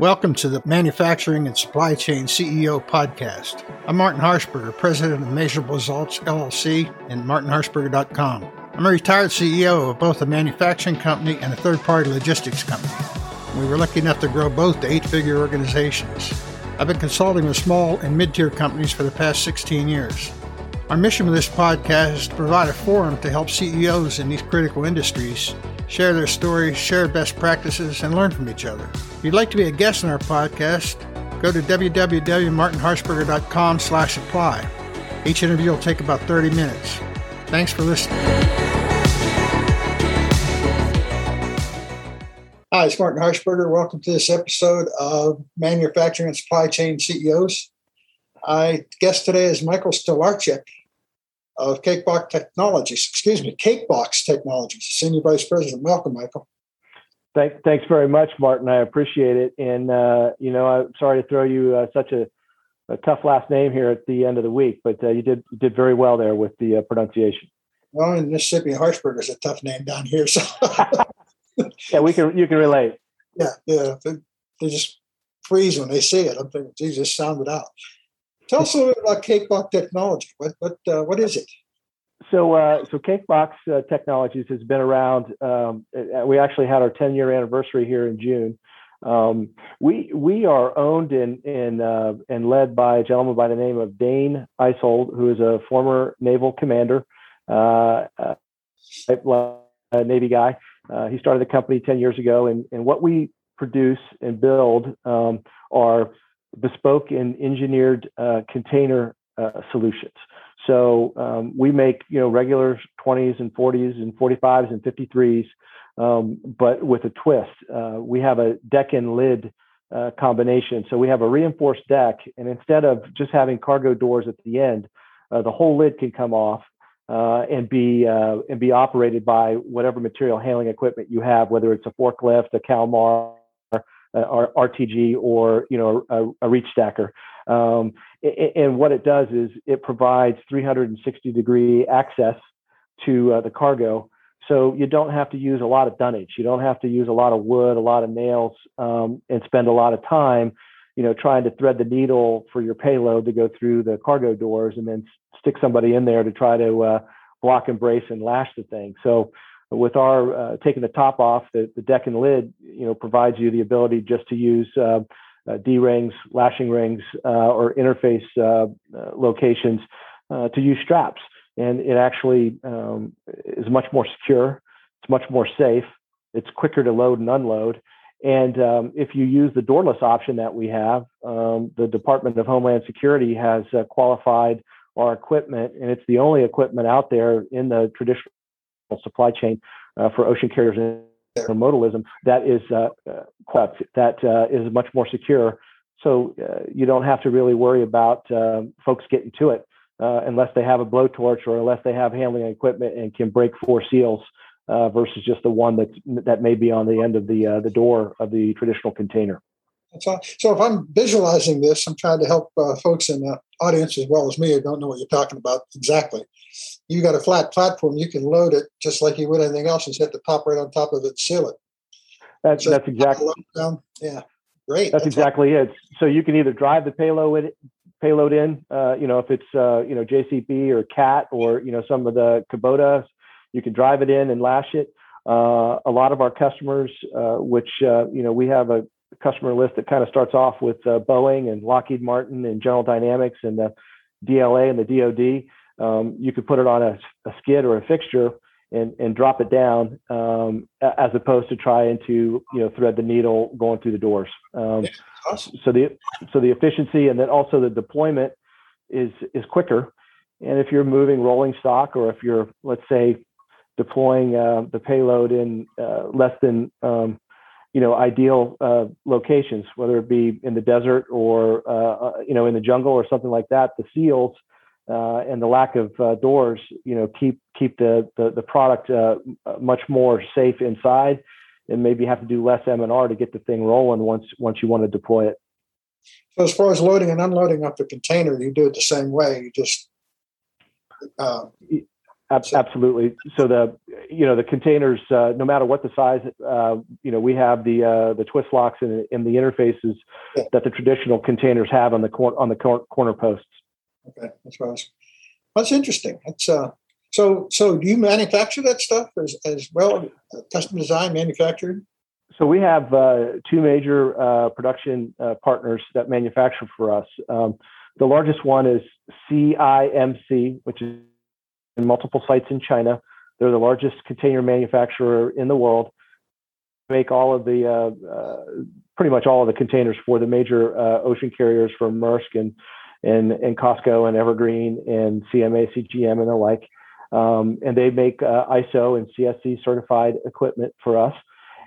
Welcome to the Manufacturing and Supply Chain CEO podcast. I'm Martin Harshberger, president of Measurable Results LLC and martinharshberger.com. I'm a retired CEO of both a manufacturing company and a third party logistics company. We were lucky enough to grow both to eight figure organizations. I've been consulting with small and mid tier companies for the past 16 years. Our mission with this podcast is to provide a forum to help CEOs in these critical industries share their stories, share best practices, and learn from each other. If you'd like to be a guest on our podcast, go to www.martinharshberger.com slash apply. Each interview will take about 30 minutes. Thanks for listening. Hi, it's Martin Harshberger. Welcome to this episode of Manufacturing and Supply Chain CEOs. My guest today is Michael Stolarczyk of CakeBoxx Technologies, excuse me, CakeBoxx Technologies, Senior Vice President. Welcome, Michael. Thank, thanks very much, Martin. I appreciate it. And, uh, you know, I'm sorry to throw you uh, such a, a, tough last name here at the end of the week, but uh, you did you did very well there with the uh, pronunciation. Well, in Mississippi, Harshberger is a tough name down here. So yeah, we can you can relate. Yeah, yeah. They, they just freeze when they see it. I'm thinking, Jesus, sound it out. Tell us a little bit about CakeBoxx Technology. What what uh, what is it? So uh, so CakeBoxx uh, Technologies has been around. Um, uh, we actually had our 10 year anniversary here in June. Um, we we are owned and and uh, and led by a gentleman by the name of Dane Isold, who is a former naval commander, uh, Navy guy. he started the company 10 years ago, and and what we produce and build um, are bespoke and engineered uh, container uh, solutions. So um, we make you know regular 20s and 40s and 45s and 53s, um, but with a twist. Uh, we have a deck and lid uh, combination. So we have a reinforced deck, and instead of just having cargo doors at the end, uh, the whole lid can come off. Uh, and be and be operated by whatever material handling equipment you have, whether it's a forklift, a Kalmar, uh, RTG or you know a, a reach stacker. Um, and what it does is it provides 360 degree access to uh, the cargo. So you don't have to use a lot of dunnage. You don't have to use a lot of wood, a lot of nails, um, and spend a lot of time, you know, trying to thread the needle for your payload to go through the cargo doors and then stick somebody in there to try to uh, block and brace and lash the thing. So with our uh, taking the top off, the, the deck and lid, you know, provides you the ability just to use uh, uh, D rings, lashing rings, uh, or interface uh, uh, locations to use straps, and it actually um, is much more secure. It's much more safe. It's quicker to load and unload. And um, if you use the doorless option that we have, um, the Department of Homeland Security has qualified our equipment, and it's the only equipment out there in the traditional supply chain uh, for ocean carriers and modalism that is uh, uh that is much more secure. So you don't have to really worry about folks getting to it unless they have a blowtorch or unless they have handling equipment and can break four seals. Versus just the one that that may be on the end of the the door of the traditional container. So, so if I'm visualizing this, I'm trying to help uh, folks in the audience as well as me who don't know what you're talking about exactly you got a flat platform, you can load it just like you would anything else and set the top right on top of it and seal it. That's so that's exactly yeah, great. That's, that's exactly it. So you can either drive the payload in, payload in, uh, you know, if it's uh, you know JCB or CAT or you know some of the Kubota, you can drive it in and lash it. Uh, a lot of our customers, uh, which uh, you know we have a customer list that kind of starts off with uh, Boeing and Lockheed Martin and General Dynamics and the DLA and the DoD um, you could put it on a, a, skid or a fixture and, and drop it down um, as opposed to trying to you know thread the needle going through the doors. Um, awesome. So the so the efficiency and then also the deployment is is quicker. And if you're moving rolling stock or if you're let's say deploying uh, the payload in uh, less than um, you know ideal uh, locations, whether it be in the desert or uh, uh, you know in the jungle or something like that, the seals uh, and the lack of uh, doors, you know, keep keep the the, the product uh, much more safe inside, and maybe have to do less M and R to get the thing rolling once once you want to deploy it. So as far as loading and unloading up the container, you do it the same way. You just uh, absolutely. So the you know the containers, uh, no matter what the size, uh, you know we have the uh, the twist locks and, and the interfaces yeah. that the traditional containers have on the cor- on the cor- corner posts. Okay, that's what I was. That's interesting. That's uh, so. So, do you manufacture that stuff as as well? Custom design, manufactured. So we have uh, two major uh, production uh, partners that manufacture for us. Um, the largest one is CIMC, which is multiple sites in China. They're the largest container manufacturer in the world. Make all of the, uh, uh, pretty much all of the containers for the major uh, ocean carriers from Maersk and, and, and COSCO and Evergreen and CMA, CGM, and the like. Um, and they make uh, ISO and CSC certified equipment for us.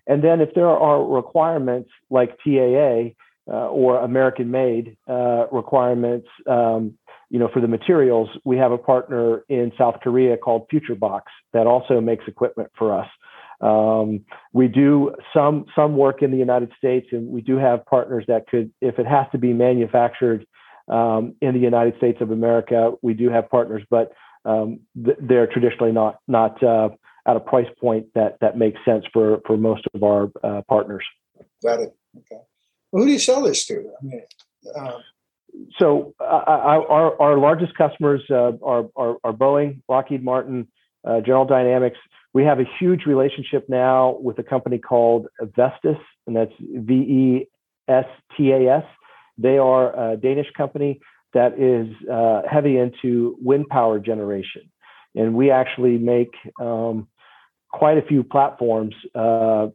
And then if there are requirements like TAA uh, or American made uh, requirements, um, you know, for the materials, we have a partner in South Korea called FutureBox that also makes equipment for us. Um, we do some some work in the United States, and we do have partners that could, if it has to be manufactured um, in the United States of America, we do have partners, but um, th- they're traditionally not not uh, at a price point that that makes sense for for most of our uh, partners. Got it. Okay. Well, who do you sell this to? I mean, uh, so uh, our our largest customers uh, are, are, are Boeing, Lockheed Martin, uh, General Dynamics. We have a huge relationship now with a company called Vestas, and that's V E S T A S. They are a Danish company that is uh, heavy into wind power generation, and we actually make um, quite a few platforms uh,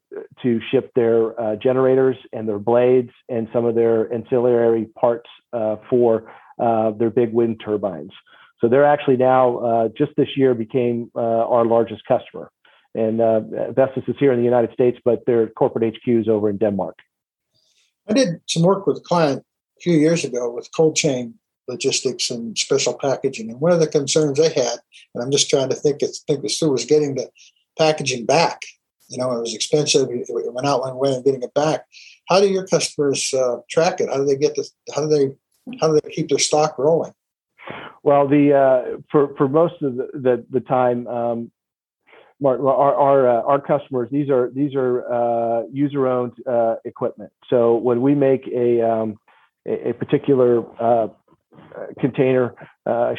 to ship their uh, generators and their blades and some of their ancillary parts uh, for uh, their big wind turbines. So they're actually now uh, just this year became uh, our largest customer. And Vestas is here in the United States, but their corporate HQ is over in Denmark. I did some work with a client a few years ago with cold chain logistics and special packaging. And one of the concerns they had, and I'm just trying to think, think this through, was getting the packaging back. You know, it was expensive. It went out one way and getting it back. How do your customers uh, track it? How do they get this? How do they how do they keep their stock rolling? Well, the uh, for for most of the the, the time, um, our our uh, our customers these are these are uh, user owned uh, equipment. So when we make a um, a, a, particular uh, container,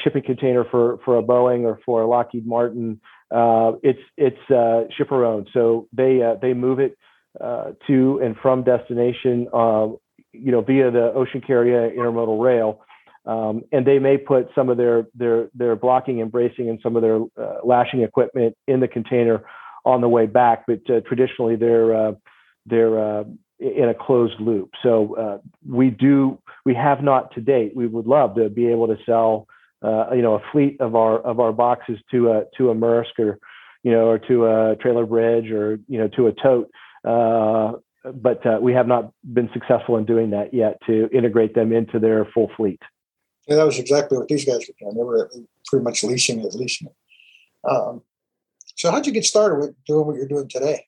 shipping container for for a Boeing or for a Lockheed Martin, uh, it's it's uh, shipper owned. So they uh, they move it uh, to and from destination, um, you know, via the ocean carrier intermodal rail. Um, and they may put some of their their their blocking and bracing and some of their uh, lashing equipment in the container on the way back. But traditionally, they're they're in a closed loop. So uh, we do we have not to date. We would love to be able to sell uh, you know a fleet of our of our boxes to a to a Maersk or you know or to a trailer bridge or you know to a tote. Uh, but uh, we have not been successful in doing that yet to integrate them into their full fleet. Yeah, that was exactly what these guys were doing. They were pretty much leasing it, leasing it. Um, so, how'd you get started with doing what you're doing today?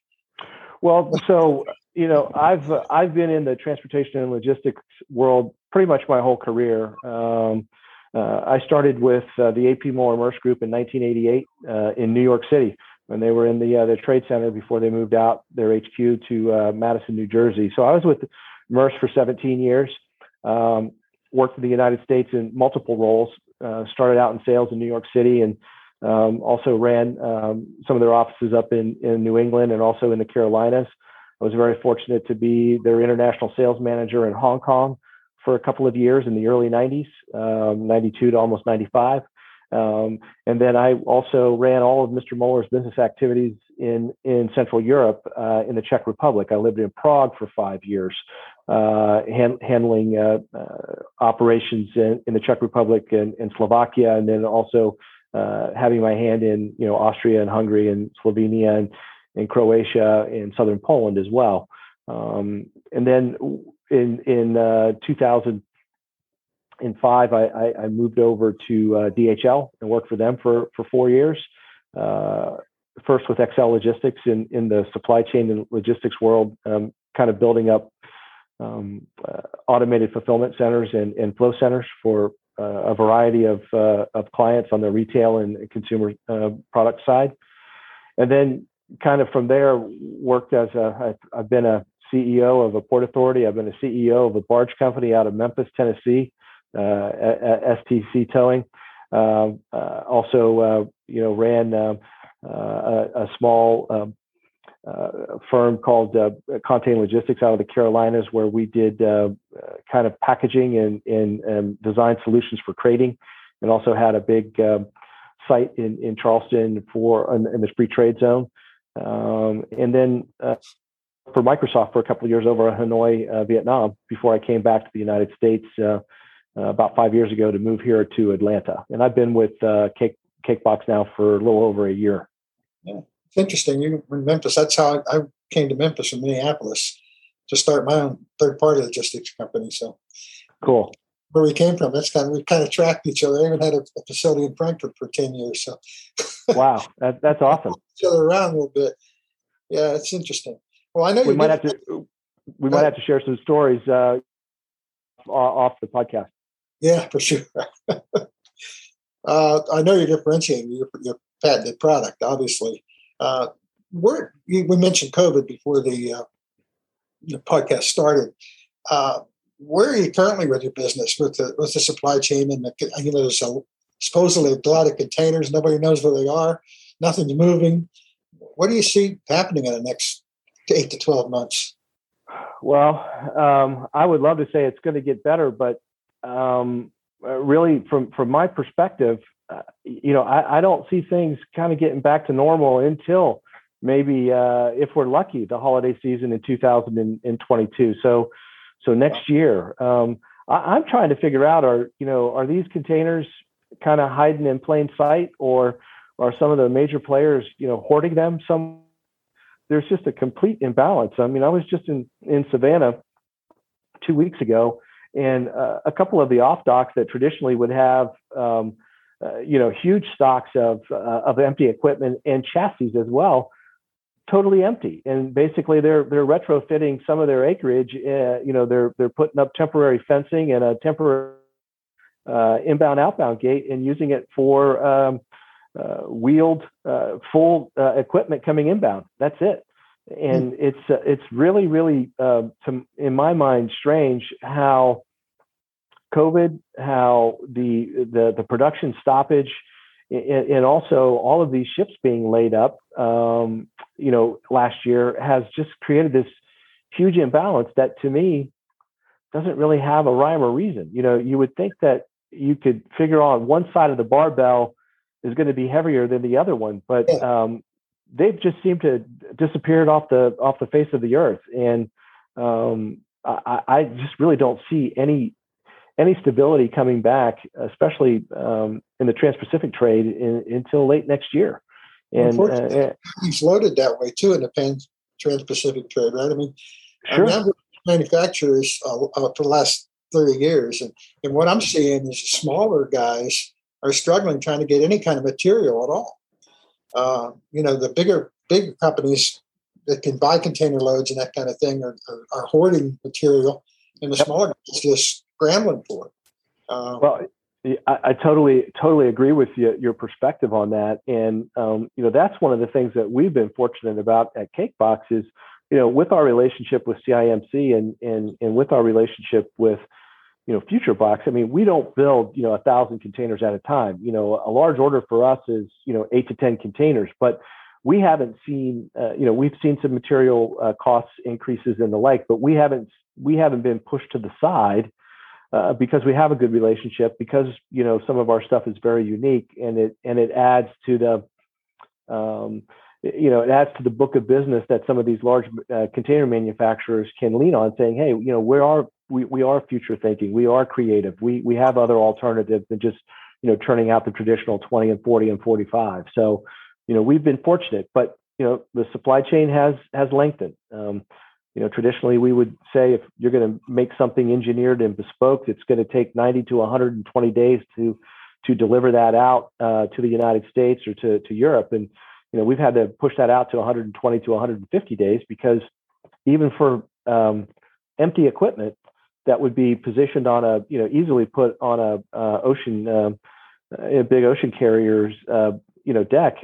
Well, so you know, I've I've been in the transportation and logistics world pretty much my whole career. Um, uh, I started with uh, the AP Moller Maersk Group in 1988 uh, in New York City when they were in the uh, the trade center before they moved out their HQ to uh, Madison, New Jersey. So I was with Maersk for 17 years. Um, worked in the United States in multiple roles. Uh, started out in sales in New York City and um, also ran um, some of their offices up in, in New England and also in the Carolinas. I was very fortunate to be their international sales manager in Hong Kong for a couple of years in the early 90s, um, 92 to almost 95. Um, and then I also ran all of Mr. Moller's business activities in, in Central Europe, uh, in the Czech Republic. I lived in Prague for five years, uh, hand, handling uh, uh operations in, in, the Czech Republic and, and Slovakia, and then also uh, having my hand in you know Austria and Hungary and Slovenia and in Croatia and southern Poland as well. Um, and then in in uh, 2005, I, I, I, moved over to uh, DHL and worked for them for for four years. Uh, first with Exel Logistics in in the supply chain and logistics world, um, kind of building up um, uh, automated fulfillment centers and, and flow centers for uh, a variety of uh, of clients on the retail and consumer product side. and then kind of from there worked as a I've been a CEO of a port authority. I've been a CEO of a barge company out of Memphis, Tennessee, uh, STC Towing. Um, uh, also, uh, you know, ran um, a, a, small um, firm called Contain Logistics out of the Carolinas, where we did kind of packaging and, and, and design solutions for crating, and also had a big site in, in Charleston for in, in the free trade zone. Um, and then uh, for Microsoft for a couple of years over in Hanoi, uh, Vietnam, before I came back to the United States uh, uh about five years ago to move here to Atlanta. And I've been with uh, Cake CakeBoxx now for a little over a year. Yeah, it's interesting. You in Memphis. That's how I, I came to Memphis from Minneapolis to start my own third party logistics company. So cool where we came from. That's kind of we kind of tracked each other. I even had a, a facility in Frankfurt for ten years. So wow, that, that's awesome. each other around a little bit. Yeah, it's interesting. Well, I know we might have to we might have to share some stories uh, off the podcast. Yeah, for sure. uh, I know you're differentiating your, your patented product, obviously. Uh, where we mentioned COVID before the, uh, the podcast started. Uh, where are you currently with your business with the with the supply chain and the you know there's a, supposedly a lot of containers nobody knows where they are nothing's moving what do you see happening in the next eight to 12 months well um, i would love to say it's going to get better but um, uh, really from from my perspective uh, you know I, I, don't see things kind of getting back to normal until maybe uh, if we're lucky the holiday season in 2022 so so next year, um, I, am trying to figure out are you know are these containers kind of hiding in plain sight, or are some of the major players you know hoarding them? Some there's just a complete imbalance. I mean, I was just in in Savannah two weeks ago, and uh, a couple of the off docks that traditionally would have um, uh, you know huge stocks of uh, of empty equipment and chassis as well totally empty and basically they're they're retrofitting some of their acreage uh, you know they're they're putting up temporary fencing and a temporary uh, inbound outbound gate and using it for um, wheeled uh, full uh, equipment coming inbound that's it and mm-hmm. it's uh, it's really really to, in my mind strange how covid how the the, the production stoppage and also all of these ships being laid up, um, you know, last year has just created this huge imbalance that to me doesn't really have a rhyme or reason. You know, you would think that you could figure out one side of the barbell is going to be heavier than the other one, but um, they've just seemed to disappeared off the off the face of the earth, and um, I, I just really don't see any any stability coming back, especially um, in the Trans-Pacific trade, in, until late next year. And uh, he's loaded that way too in the Trans-Pacific trade, right? I mean, sure. I remember manufacturers uh, uh, for the last thirty years, and, and what I'm seeing is smaller guys are struggling trying to get any kind of material at all. Uh, you know, the bigger big companies that can buy container loads and that kind of thing are, are, are hoarding material, and the yep. smaller guys just scrambling for it. Um, well, I, I, totally totally agree with you, your perspective on that, and um, you know that's one of the things that we've been fortunate about at CakeBoxx is you know with our relationship with CIMC and and and with our relationship with you know FutureBox. I mean, we don't build you know a thousand containers at a time. You know, a large order for us is you know eight to ten containers, but we haven't seen uh, you know we've seen some material uh, costs increases and the like, but we haven't we haven't been pushed to the side uh, because we have a good relationship because you know some of our stuff is very unique and it and it adds to the um, you know it adds to the book of business that some of these large uh, container manufacturers can lean on saying hey you know where are we, we are future thinking. We are creative. We we have other alternatives than just you know turning out the traditional 20 and 40 and 45 so you know we've been fortunate but you know the supply chain has has lengthened. Um, you know traditionally we would say if you're going to make something engineered and bespoke it's going to take 90 to 120 days to to deliver that out uh, to the united states or to, to europe. And you know we've had to push that out to 120 to 150 days because even for um, empty equipment that would be positioned on a you know easily put on a uh, ocean uh, big ocean carriers uh, you know deck,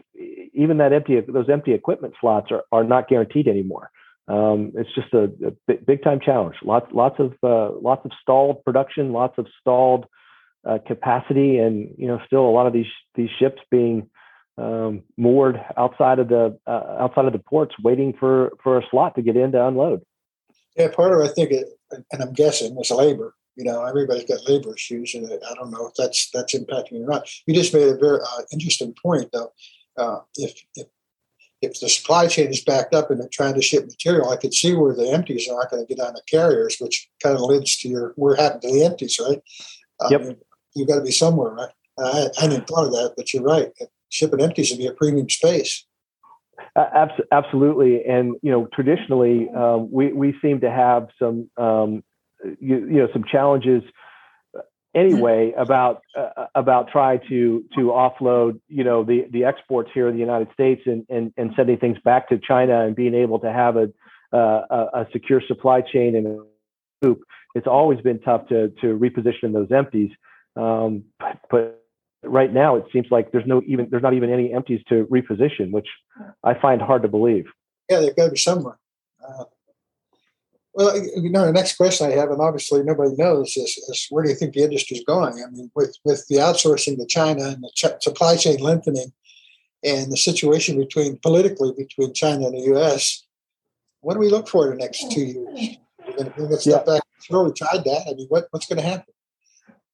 even that empty those empty equipment slots are, are not guaranteed anymore. Um, it's just a, a, big time challenge. Lots lots of uh, lots of stalled production, lots of stalled capacity, and you know still a lot of these these ships being um, moored outside of the uh, outside of the ports, waiting for for a slot to get in to unload. Yeah, part of I think, it, and I'm guessing, is labor. You know, everybody's got labor issues, and I don't know if that's that's impacting or not. You just made a very uh, interesting point, though. Uh, if if if the supply chain is backed up and they're trying to ship material, I could see where the empties are not going to get on the carriers, which kind of leads to your where happened to the empties, right? Um, yep. You've got to be somewhere, right? I, I hadn't thought of that, but you're right. Shipping empties would be a premium space. Uh, absolutely, and you know, traditionally, um, we we seem to have some um, you, you, know some challenges anyway about uh, about trying to to offload you know the the exports here in the United States and and, and sending things back to China and being able to have a uh, a secure supply chain and loop. It's always been tough to to reposition those empties, um, but, but right now it seems like there's no even there's not even any empties to reposition, which I find hard to believe. Yeah, they've got to be somewhere. Uh, well, you know, the next question I have, and obviously nobody knows, is, is where do you think the industry is going? I mean, with with the outsourcing to China and the ch- supply chain lengthening, and the situation between politically between China and the U.S., what do we look for in the next two years? We're going to bring that stuff yeah. back. It's tried that. I mean, what, what's going to happen?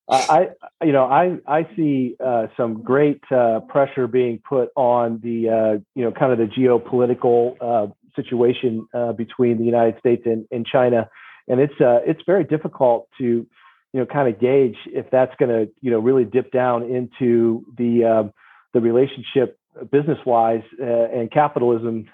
I, you know, I I see uh, some great uh, pressure being put on the, uh, you know, kind of the geopolitical uh, situation uh, between the United States and, and China, and it's uh, it's very difficult to, you know, kind of gauge if that's going to, you know, really dip down into the um, the relationship business wise and capitalism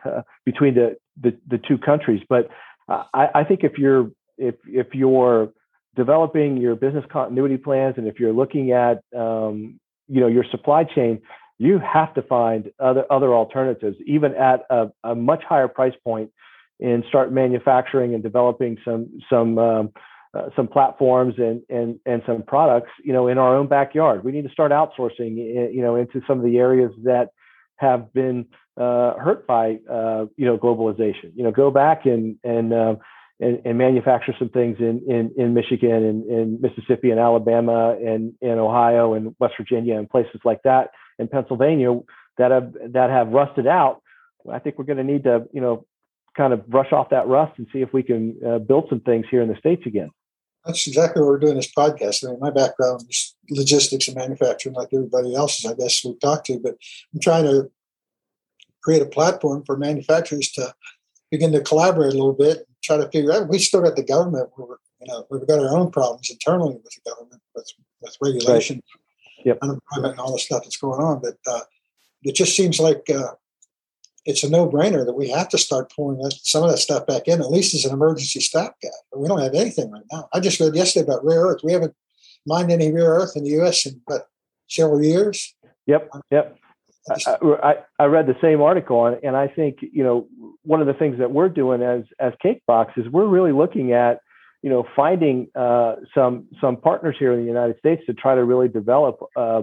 between the, the, the two countries. But I, I think if you're if if you're developing your business continuity plans and if you're looking at um, you know your supply chain you have to find other other alternatives even at a, a much higher price point and start manufacturing and developing some some um, uh, some platforms and and and some products you know in our own backyard. We need to start outsourcing you know into some of the areas that have been uh, hurt by uh, you know globalization. You know go back and and uh, and, and, manufacture some things in, in, in Michigan and in Mississippi and Alabama and in Ohio and West Virginia and places like that and Pennsylvania that have that have rusted out. I think we're going to need to you know kind of brush off that rust and see if we can uh, build some things here in the states again. That's exactly what we're doing this podcast. I mean, my background is logistics and manufacturing, like everybody else's, I guess we've talked to. But I'm trying to create a platform for manufacturers to begin to collaborate a little bit try to figure out. We still got the government. Where, you know, we've got our own problems internally with the government, with, with regulation, right. yep. unemployment, and all the stuff that's going on. But uh, it just seems like uh, it's a no-brainer that we have to start pulling that, some of that stuff back in, at least as an emergency stopgap. But we don't have anything right now. I just read yesterday about rare earth. We haven't mined any rare earth in the U.S. in but several years. Yep. Yep. I, I, I, read the same article and, and I think you know one of the things that we're doing as as CakeBoxx is we're really looking at you know finding uh, some some partners here in the United States to try to really develop uh,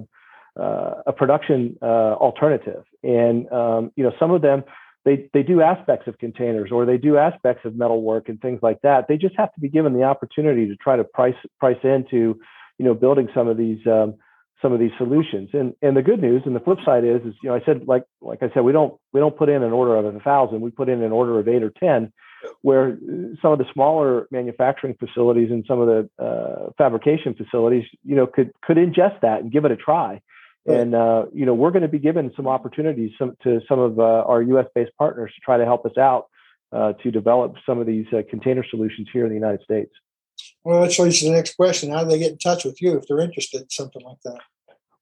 uh, a production uh, alternative. And um, you know some of them they they do aspects of containers or they do aspects of metalwork and things like that. They just have to be given the opportunity to try to price price into you know building some of these um, some of these solutions. And and the good news and the flip side is is you know I said like like I said we don't we don't put in an order of a thousand we put in an order of eight or ten, where some of the smaller manufacturing facilities and some of the uh, fabrication facilities you know could could ingest that and give it a try. And uh, you know we're going to be given some opportunities some, to some of uh, our U.S. based partners to try to help us out uh, to develop some of these uh, container solutions here in the United States. Well, that leads to the next question. How do they get in touch with you if they're interested in something like that?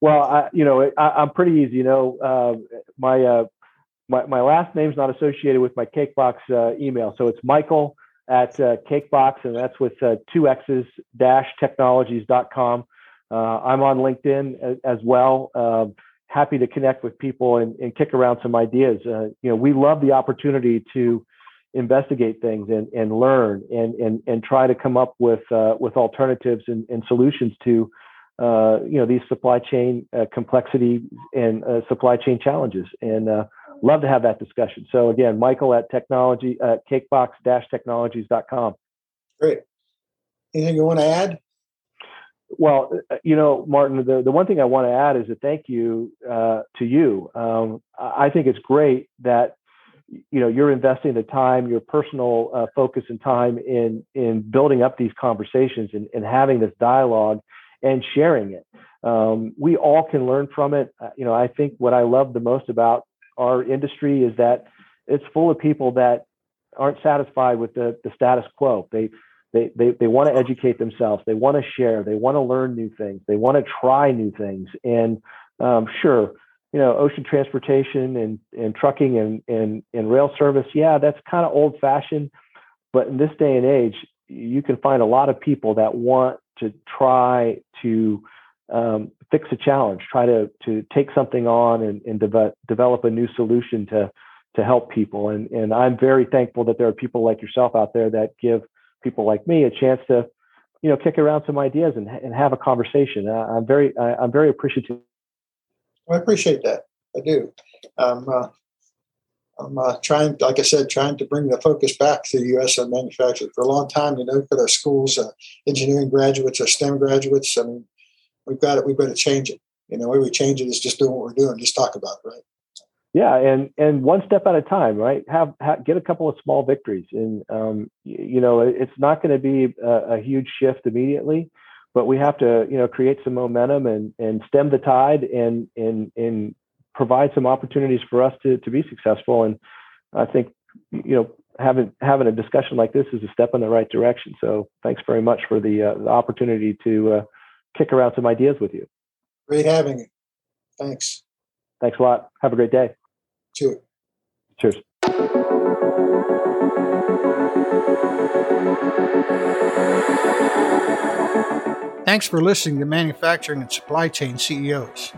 Well, I, you know, I, am pretty easy. You know, uh, my, uh, my my last name's not associated with my CakeBoxx uh, email, so it's Michael at uh, CakeBoxx, and that's with uh, two X's dash technologies.com. Uh, I'm on LinkedIn as, as well. Um, happy to connect with people and, and kick around some ideas. Uh, you know, we love the opportunity to investigate things and, and learn and, and, and try to come up with, uh, with alternatives and, and solutions to uh, you know these supply chain uh, complexity and uh, supply chain challenges. And uh, love to have that discussion. So again michael at technology at cakeboxx-technologies.com great. Anything you want to add? Well uh, you know martin the, the one thing i want to add is a thank you uh, to you. Um, i think it's great that you know you're investing the time your personal uh, focus and time in in building up these conversations and, and having this dialogue and sharing it. Um, we all can learn from it. Uh, you know i think what i love the most about our industry is that it's full of people that aren't satisfied with the, the status quo. They they, they, they want to educate themselves. They want to share. They want to learn new things. They want to try new things. And um, sure you know, ocean transportation and, and trucking and, and, and rail service, yeah, that's kind of old fashioned. But in this day and age, you can find a lot of people that want to try to um, fix a challenge, try to, to take something on and, and de- develop a new solution to, to help people. And, and I'm very thankful that there are people like yourself out there that give people like me a chance to, you know, kick around some ideas and, and have a conversation. Uh, I'm very, I, I'm very appreciative I appreciate that. I do. Um, uh, I'm uh, trying, like I said, trying to bring the focus back to U.S. on manufacturing. For a long time, you know, at our schools, uh, engineering graduates, our STEM graduates. I mean, we've got it. We've got to change it. You know, the way we change it is just doing what we're doing, just talk about it, right? Yeah, and and one step at a time, right? Have, have get a couple of small victories, and um, you, you know, it's not going to be a, a huge shift immediately but we have to you know create some momentum and and stem the tide and and and provide some opportunities for us to to be successful. And i think you know having having a discussion like this is a step in the right direction. So thanks very much for the, uh, the opportunity to uh, kick around some ideas with you. Great having you. Thanks. Thanks a lot. Have a great day. Cheers cheers Thanks for listening to Manufacturing and Supply Chain CEOs.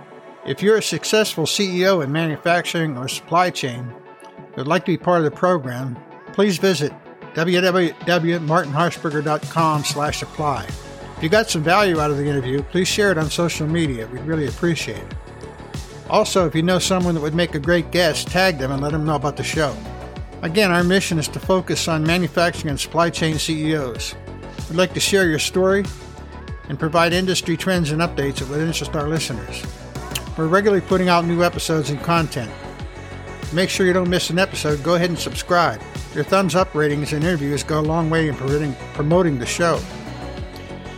If you're a successful CEO in manufacturing or supply chain and would like to be part of the program, please visit www.martinharshberger.com slash apply. If you got some value out of the interview, please share it on social media. We'd really appreciate it. Also, if you know someone that would make a great guest, tag them and let them know about the show. Again, our mission is to focus on manufacturing and supply chain CEOs. We'd like to share your story and provide industry trends and updates that would interest our listeners. We're regularly putting out new episodes and content. make sure you don't miss an episode, go ahead and subscribe. Your thumbs up ratings and interviews go a long way in promoting the show.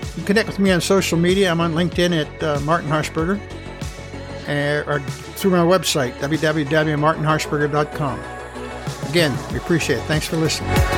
You can connect with me on social media. I'm on LinkedIn at uh, Martin Harshberger uh, or through my website, www.martinharshberger.com. Again, we appreciate it. Thanks for listening.